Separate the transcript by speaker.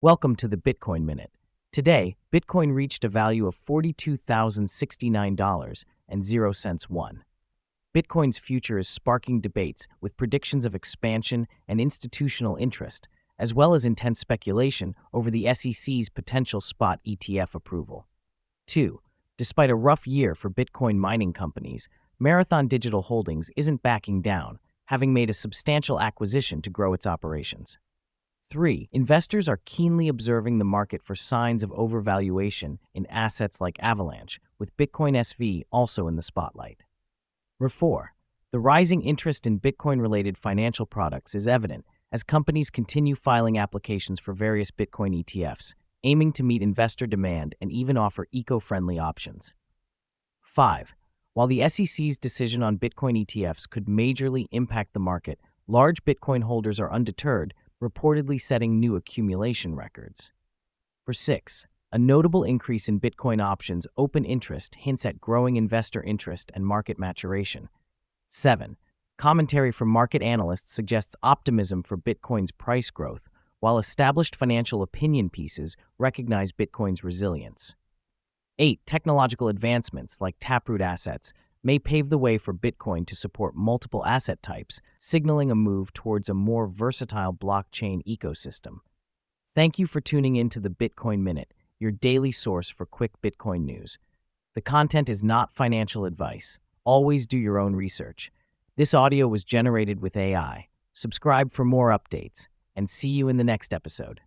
Speaker 1: Welcome to the Bitcoin Minute. Today, Bitcoin reached a value of $42,069 and 0 cents one. Bitcoin's future is sparking debates with predictions of expansion and institutional interest, as well as intense speculation over the SEC's potential spot ETF approval. 2. Despite a rough year for Bitcoin mining companies, Marathon Digital Holdings isn't backing down, having made a substantial acquisition to grow its operations. 3. Investors are keenly observing the market for signs of overvaluation in assets like Avalanche, with Bitcoin SV also in the spotlight. 4. The rising interest in Bitcoin related financial products is evident as companies continue filing applications for various Bitcoin ETFs, aiming to meet investor demand and even offer eco friendly options. 5. While the SEC's decision on Bitcoin ETFs could majorly impact the market, large Bitcoin holders are undeterred, reportedly setting new accumulation records. For 6. A notable increase in Bitcoin options open interest hints at growing investor interest and market maturation. 7. Commentary from market analysts suggests optimism for Bitcoin's price growth, while established financial opinion pieces recognize Bitcoin's resilience. 8. Technological advancements like Taproot assets may pave the way for Bitcoin to support multiple asset types, signaling a move towards a more versatile blockchain ecosystem. Thank you for tuning in to the Bitcoin Minute, your daily source for quick Bitcoin news. The content is not financial advice. Always do your own research. This audio was generated with AI. Subscribe for more updates, and see you in the next episode.